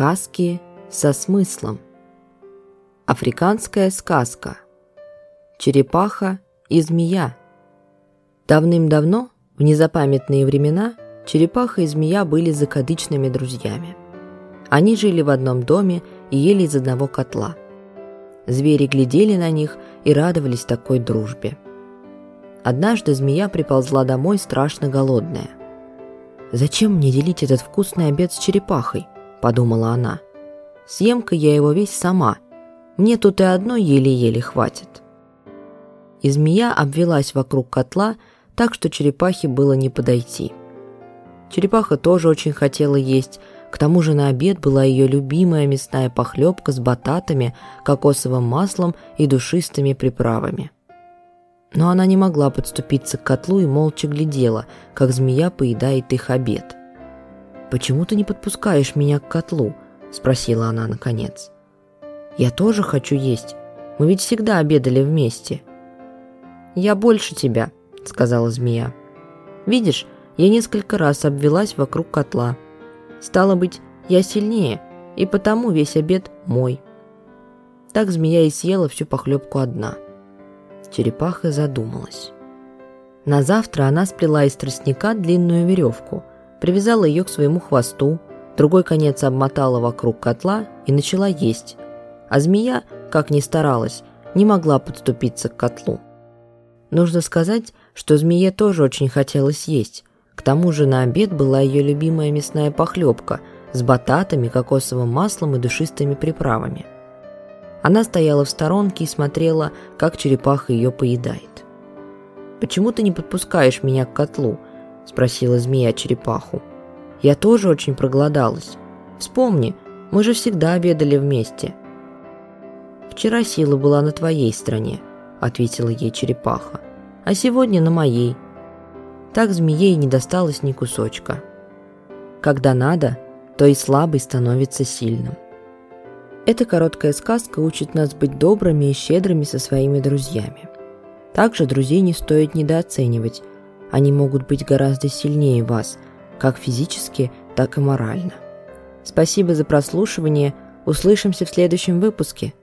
Сказки со смыслом. Африканская сказка. Черепаха и змея. Давным-давно, в незапамятные времена, черепаха и змея были закадычными друзьями. Они жили в одном доме и ели из одного котла. Звери глядели на них и радовались такой дружбе. Однажды змея приползла домой страшно голодная. «Зачем мне делить этот вкусный обед с черепахой?» – подумала она. «Съем-ка я его весь сама. Мне тут и одной еле-еле хватит». И змея обвелась вокруг котла, так что черепахе было не подойти. Черепаха тоже очень хотела есть, к тому же на обед была ее любимая мясная похлебка с бататами, кокосовым маслом и душистыми приправами. Но она не могла подступиться к котлу и молча глядела, как змея поедает их обед. «Почему ты не подпускаешь меня к котлу?» – спросила она наконец. «Я тоже хочу есть. Мы ведь всегда обедали вместе». «Я больше тебя», – сказала змея. «Видишь, я несколько раз обвелась вокруг котла. Стало быть, я сильнее, и потому весь обед мой». Так змея и съела всю похлебку одна. Черепаха задумалась. На завтра она сплела из тростника длинную веревку – привязала ее к своему хвосту, другой конец обмотала вокруг котла и начала есть. А змея, как ни старалась, не могла подступиться к котлу. Нужно сказать, что змее тоже очень хотелось есть. К тому же на обед была ее любимая мясная похлебка с бататами, кокосовым маслом и душистыми приправами. Она стояла в сторонке и смотрела, как черепаха ее поедает. «Почему ты не подпускаешь меня к котлу?» – спросила змея черепаху. «Я тоже очень проголодалась. Вспомни, мы же всегда обедали вместе». «Вчера сила была на твоей стороне», – ответила ей черепаха, – «а сегодня на моей». Так змее не досталось ни кусочка. Когда надо, то и слабый становится сильным. Эта короткая сказка учит нас быть добрыми и щедрыми со своими друзьями. Также друзей не стоит недооценивать, они могут быть гораздо сильнее вас, как физически, так и морально. Спасибо за прослушивание. Услышимся в следующем выпуске.